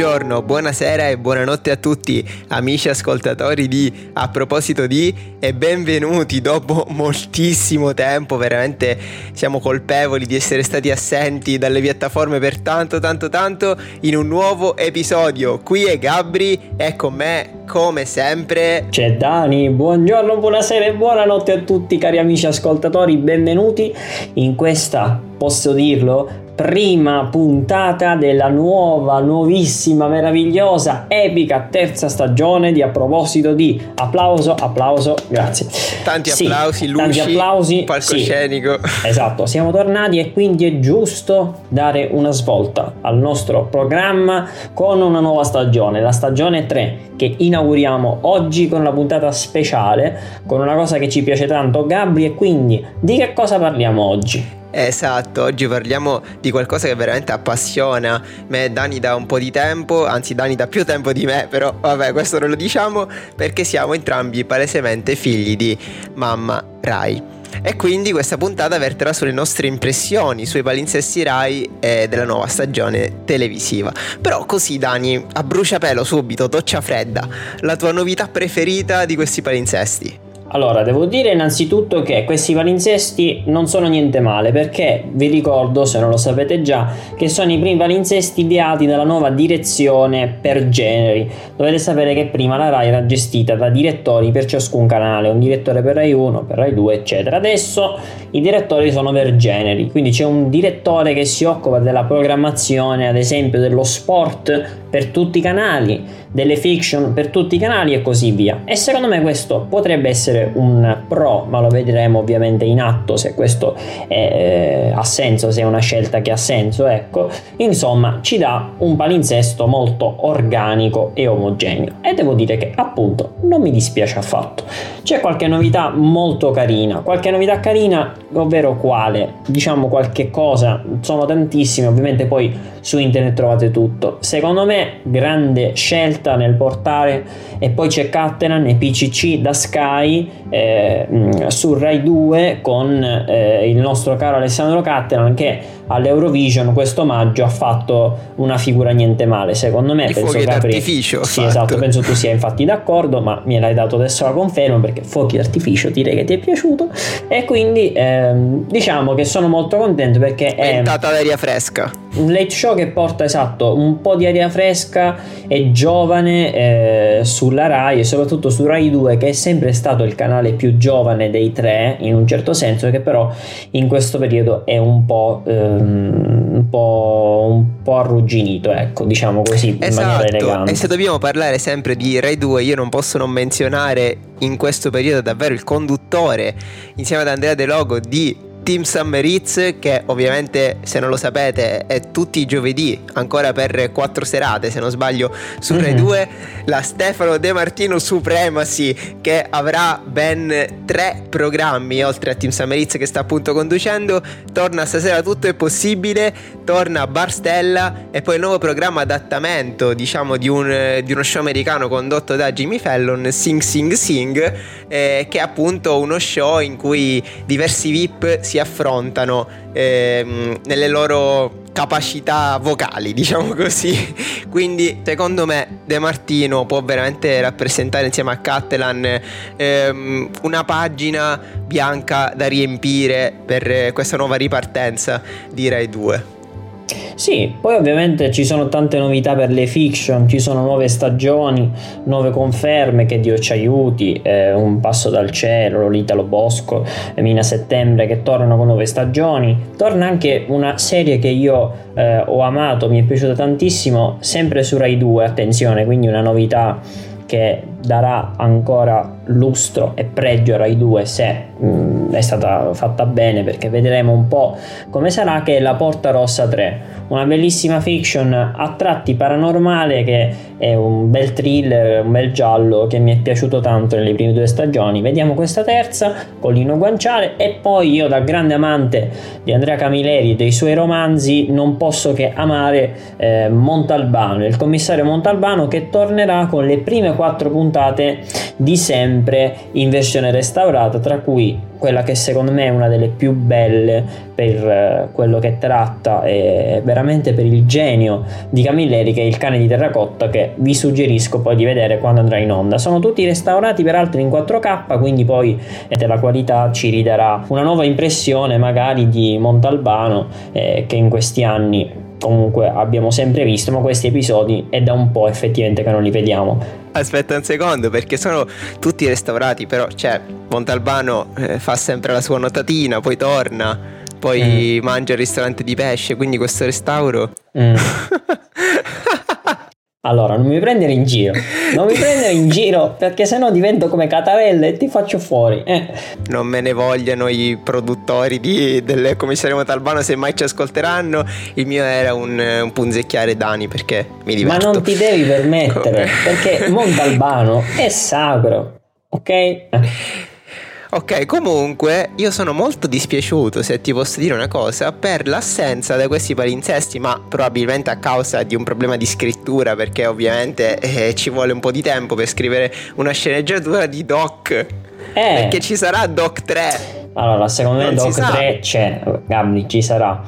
Buongiorno, buonasera e buonanotte a tutti amici ascoltatori di A proposito di e benvenuti dopo moltissimo tempo, veramente siamo colpevoli di essere stati assenti dalle piattaforme per tanto tanto tanto in un nuovo episodio. Qui è Gabri e con me come sempre c'è Dani. Buongiorno, buonasera e buonanotte a tutti cari amici ascoltatori, benvenuti in questa, posso dirlo, prima puntata della nuova, nuovissima, meravigliosa, epica terza stagione di A proposito di applauso, applauso, grazie. Tanti sì, applausi, luci, tanti applausi, palcoscenico. Sì, esatto, siamo tornati e quindi è giusto dare una svolta al nostro programma con una nuova stagione, la stagione 3 che inauguriamo oggi con una puntata speciale, con una cosa che ci piace tanto Gabri e quindi di che cosa parliamo oggi? Esatto, oggi parliamo di qualcosa che veramente appassiona me e Dani da un po' di tempo, anzi Dani da più tempo di me, però vabbè questo non lo diciamo perché siamo entrambi palesemente figli di mamma Rai. E quindi questa puntata verterà sulle nostre impressioni sui palinsesti Rai e della nuova stagione televisiva. Però così Dani, a bruciapelo subito, doccia fredda, la tua novità preferita di questi palinsesti? Allora, devo dire innanzitutto che questi palinsesti non sono niente male perché vi ricordo, se non lo sapete già, che sono i primi palinsesti ideati dalla nuova direzione per generi. Dovete sapere che prima la RAI era gestita da direttori per ciascun canale, un direttore per RAI 1, per RAI 2, eccetera. Adesso i direttori sono per generi, quindi c'è un direttore che si occupa della programmazione, ad esempio dello sport per tutti i canali, delle fiction per tutti i canali e così via. E secondo me questo potrebbe essere un pro, ma lo vedremo ovviamente in atto se questo è, eh, ha senso, se è una scelta che ha senso, ecco. Insomma, ci dà un palinsesto molto organico e omogeneo. E devo dire che appunto non mi dispiace affatto. C'è qualche novità molto carina, qualche novità carina, ovvero quale? Diciamo qualche cosa, sono tantissime, ovviamente poi su internet trovate tutto. Secondo me grande scelta nel portare e poi c'è Catenan e PCC da Sky eh, su Rai 2 con eh, il nostro caro Alessandro Catenan che all'Eurovision questo maggio ha fatto una figura niente male secondo me I penso fuochi Capri d'artificio sì esatto penso tu sia infatti d'accordo ma me l'hai dato adesso la conferma perché fuochi d'artificio direi che ti è piaciuto. E quindi ehm, diciamo che sono molto contento perché è ventata d'aria fresca. un late show che porta esatto un po' di aria fresca e giovane eh, sulla Rai e soprattutto su Rai 2 che è sempre stato il canale più giovane dei tre in un certo senso che però in questo periodo è un po', ehm, un po', un po arrugginito ecco diciamo così in esatto. maniera elegante e se dobbiamo parlare sempre di Rai 2 io non posso non menzionare in questo periodo davvero il conduttore insieme ad Andrea De Logo di Team Summer Hits che ovviamente se non lo sapete è tutti i giovedì ancora per quattro serate se non sbaglio su Rai mm-hmm. 2 la Stefano De Martino Supremacy che avrà ben tre programmi oltre a Team Summer Hits che sta appunto conducendo torna stasera tutto è possibile torna Bar Stella e poi il nuovo programma adattamento diciamo di, un, di uno show americano condotto da Jimmy Fallon Sing Sing Sing eh, che è appunto uno show in cui diversi VIP si affrontano ehm, nelle loro capacità vocali, diciamo così. Quindi, secondo me, De Martino può veramente rappresentare insieme a Cattelan ehm, una pagina bianca da riempire per questa nuova ripartenza di Rai 2. Sì, poi ovviamente ci sono tante novità per le fiction, ci sono nuove stagioni, nuove conferme, che Dio ci aiuti, eh, Un passo dal cielo, l'Italo Bosco, Mina Settembre che tornano con nuove stagioni. Torna anche una serie che io eh, ho amato, mi è piaciuta tantissimo, sempre su Rai 2, attenzione, quindi una novità che darà ancora lustro e pregio a Rai 2 se mh, mm, è stata fatta bene perché vedremo un po' come sarà che è La Porta Rossa 3 una bellissima fiction a tratti paranormale che è un bel thriller, un bel giallo che mi è piaciuto tanto nelle prime due stagioni. Vediamo questa terza con Lino Guanciale e poi io da grande amante di Andrea Camilleri e dei suoi romanzi non posso che amare eh, Montalbano il commissario Montalbano che tornerà con le prime quattro puntate di Sam sempre in versione restaurata, tra cui quella che secondo me è una delle più belle per eh, quello che tratta e veramente per il genio di Camilleri che è il cane di terracotta che vi suggerisco poi di vedere quando andrà in onda. Sono tutti restaurati peraltro in 4K, quindi poi eh, la qualità ci ridarà una nuova impressione magari di Montalbano eh, che in questi anni comunque abbiamo sempre visto, ma questi episodi è da un po' effettivamente che non li vediamo. Aspetta un secondo, perché sono tutti restaurati, però cioè Montalbano eh, fa sempre la sua notatina, poi torna, poi mm. mangia al ristorante di pesce, quindi questo restauro... Mm. Allora, non mi prendere in giro, non mi prendere in giro perché sennò divento come Catarella e ti faccio fuori. Eh. Non me ne vogliano i produttori di, del commissario Montalbano se mai ci ascolteranno. Il mio era un, un punzecchiare Dani perché mi diverto. Ma non ti devi permettere perché Montalbano è sacro, ok? Ok, comunque io sono molto dispiaciuto, se ti posso dire una cosa, per l'assenza di questi palinsesti, ma probabilmente a causa di un problema di scrittura, perché ovviamente eh, ci vuole un po' di tempo per scrivere una sceneggiatura di Doc. Eh. Perché ci sarà Doc 3. Allora, secondo me Doc 3 c'è, Gabri, ci sarà.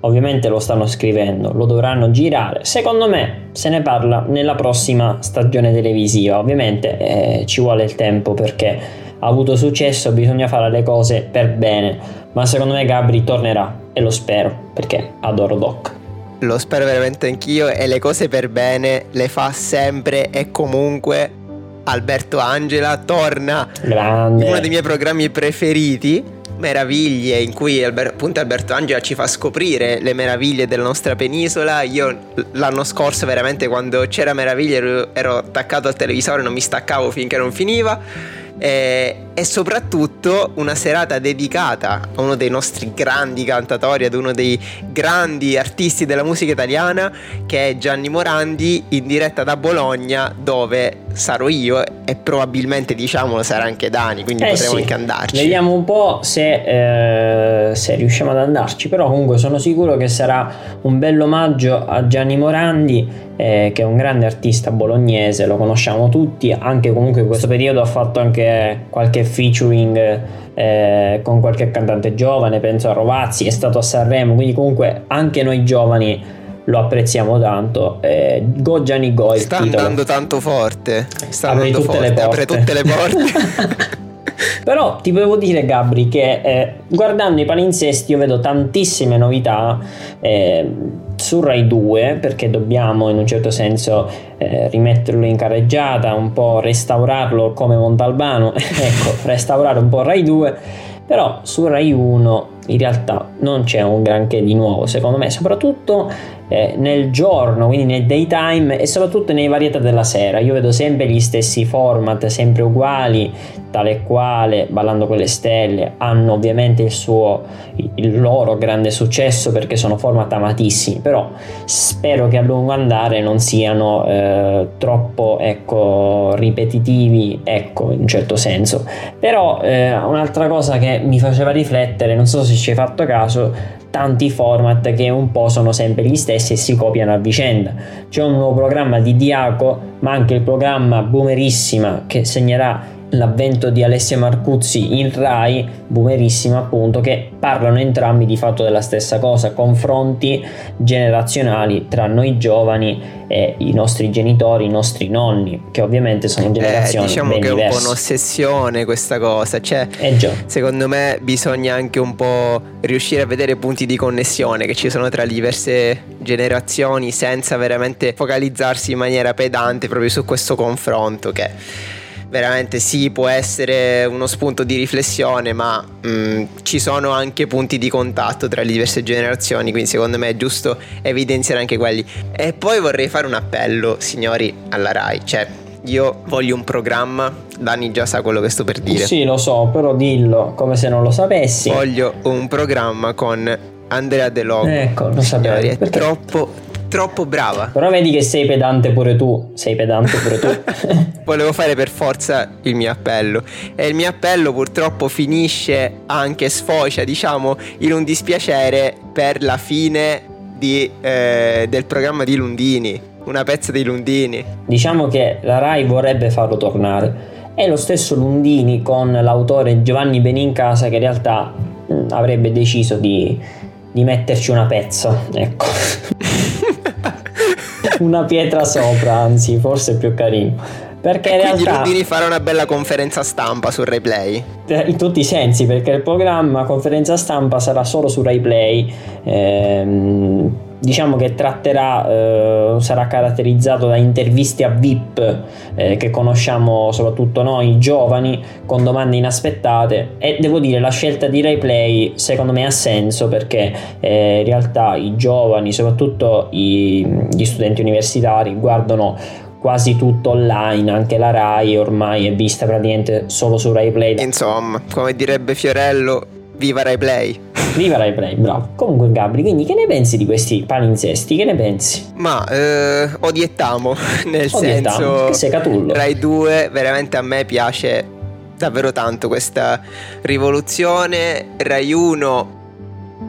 Ovviamente lo stanno scrivendo, lo dovranno girare. Secondo me se ne parla nella prossima stagione televisiva. Ovviamente eh, ci vuole il tempo perché ha avuto successo, bisogna fare le cose per bene. Ma secondo me Gabri tornerà e lo spero perché adoro Doc. Lo spero veramente anch'io e le cose per bene le fa sempre e comunque Alberto Angela torna Grande. uno dei miei programmi preferiti meraviglie in cui appunto Alberto Angela ci fa scoprire le meraviglie della nostra penisola. Io l'anno scorso veramente quando c'era meraviglia ero, ero attaccato al televisore, non mi staccavo finché non finiva eh, e soprattutto una serata dedicata a uno dei nostri grandi cantatori, ad uno dei grandi artisti della musica italiana che è Gianni Morandi in diretta da Bologna dove sarò io e probabilmente diciamolo sarà anche Dani, quindi eh potremo sì. anche andarci. Vediamo un po' se, eh, se riusciamo ad andarci, però comunque sono sicuro che sarà un bello omaggio a Gianni Morandi eh, che è un grande artista bolognese, lo conosciamo tutti, anche comunque in questo periodo ha fatto anche qualche featuring eh, con qualche cantante giovane, penso a Rovazzi, è stato a Sanremo, quindi comunque anche noi giovani lo apprezziamo tanto. Eh, go Gianni Go sta andando tanto forte, sta apre andando tutte forte, apre tutte le porte. Però ti devo dire, Gabri, che eh, guardando i palinsesti io vedo tantissime novità. Eh, su Rai 2 perché dobbiamo in un certo senso eh, rimetterlo in carreggiata, un po' restaurarlo come Montalbano, ecco, restaurare un po' Rai 2, però su Rai 1 in realtà non c'è un granché di nuovo secondo me, soprattutto eh, nel giorno, quindi nel daytime e soprattutto nei varietà della sera. Io vedo sempre gli stessi format, sempre uguali, tale e quale, Ballando con le stelle, hanno ovviamente il suo, il loro grande successo perché sono format amatissimi, però spero che a lungo andare non siano eh, troppo ecco, ripetitivi, ecco, in un certo senso. Però eh, un'altra cosa che mi faceva riflettere, non so se ci hai fatto caso, tanti format che un po' sono sempre gli stessi e si copiano a vicenda. C'è un nuovo programma di Diaco, ma anche il programma Boomerissima che segnerà l'avvento di Alessia Marcuzzi in Rai, boomerissima appunto, che parlano entrambi di fatto della stessa cosa, confronti generazionali tra noi giovani e i nostri genitori, i nostri nonni, che ovviamente sono eh, generazioni eh, diciamo che è un po' un'ossessione questa cosa, cioè eh secondo me bisogna anche un po' riuscire a vedere punti di connessione che ci sono tra le diverse generazioni senza veramente focalizzarsi in maniera pedante proprio su questo confronto che veramente sì, può essere uno spunto di riflessione, ma mh, mm, ci sono anche punti di contatto tra le diverse generazioni, quindi secondo me è giusto evidenziare anche quelli. E poi vorrei fare un appello, signori, alla RAI, cioè io voglio un programma, Dani già sa quello che sto per dire. Sì, lo so, però dillo come se non lo sapessi. Voglio un programma con Andrea De Logo. Ecco, lo sapevo. È troppo, troppo brava. Però vedi che sei pedante pure tu. Sei pedante pure tu. Volevo fare per forza il mio appello. E il mio appello purtroppo finisce anche sfocia, diciamo, in un dispiacere per la fine di, eh, del programma di Lundini una pezza di Lundini. Diciamo che la Rai vorrebbe farlo tornare. È lo stesso Lundini con l'autore Giovanni Benincasa che in realtà mh, avrebbe deciso di, di metterci una pezza, ecco. una pietra sopra, anzi, forse è più carino. Perché in Quindi realtà Lundini farà una bella conferenza stampa sul replay. eh, in tutti i sensi, perché il programma conferenza stampa sarà solo su Rai Play. ehm, diciamo che tratterà, eh, sarà caratterizzato da interviste a VIP eh, che conosciamo soprattutto noi giovani con domande inaspettate e devo dire la scelta di Rai Play secondo me ha senso perché eh, in realtà i giovani, soprattutto i- gli studenti universitari, guardano quasi tutto online, anche la Rai ormai è vista praticamente solo su Rai Play. Insomma, come direbbe Fiorello, viva Rai Play. Viva Rai Play, bravo. Comunque Gabri, quindi che ne pensi di questi palinsesti? Che ne pensi? Ma eh, odiettiamo, nel Odiettiamo, senso che sei catullo. Rai 2 veramente a me piace davvero tanto questa rivoluzione. Rai 1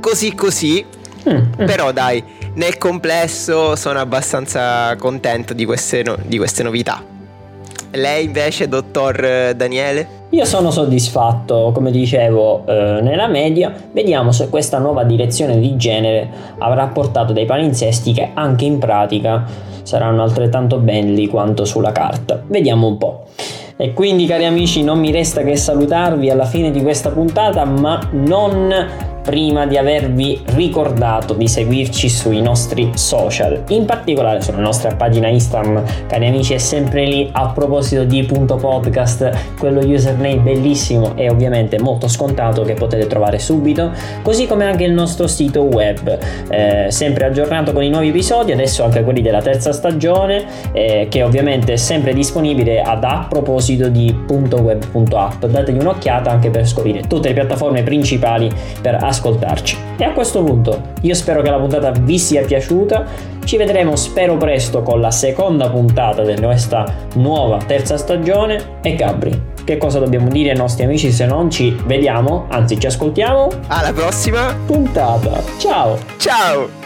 così così, Mm, mm. però dai, nel complesso sono abbastanza contento di queste, no- di queste novità. Lei invece, dottor Daniele? Io sono soddisfatto, come dicevo, eh, nella media. Vediamo se questa nuova direzione di genere avrà portato dei palinsesti che anche in pratica saranno altrettanto belli quanto sulla carta. Vediamo un po'. E quindi, cari amici, non mi resta che salutarvi alla fine di questa puntata, ma non prima di avervi ricordato di seguirci sui nostri social, in particolare sulla nostra pagina Instagram, cari amici, è sempre lì a proposito di punto podcast, quello username bellissimo e ovviamente molto scontato che potete trovare subito, così come anche il nostro sito web, eh, sempre aggiornato con i nuovi episodi, adesso anche quelli della terza stagione, eh, che ovviamente è sempre disponibile ad a proposito di .web.app. Dategli un'occhiata anche per scoprire tutte le piattaforme principali per ascoltarci. E a questo punto io spero che la puntata vi sia piaciuta. Ci vedremo spero presto con la seconda puntata di questa nuova terza stagione. E Gabri, che cosa dobbiamo dire ai nostri amici se non ci vediamo, anzi ci ascoltiamo? Alla prossima, Puntata. Ciao! ciao!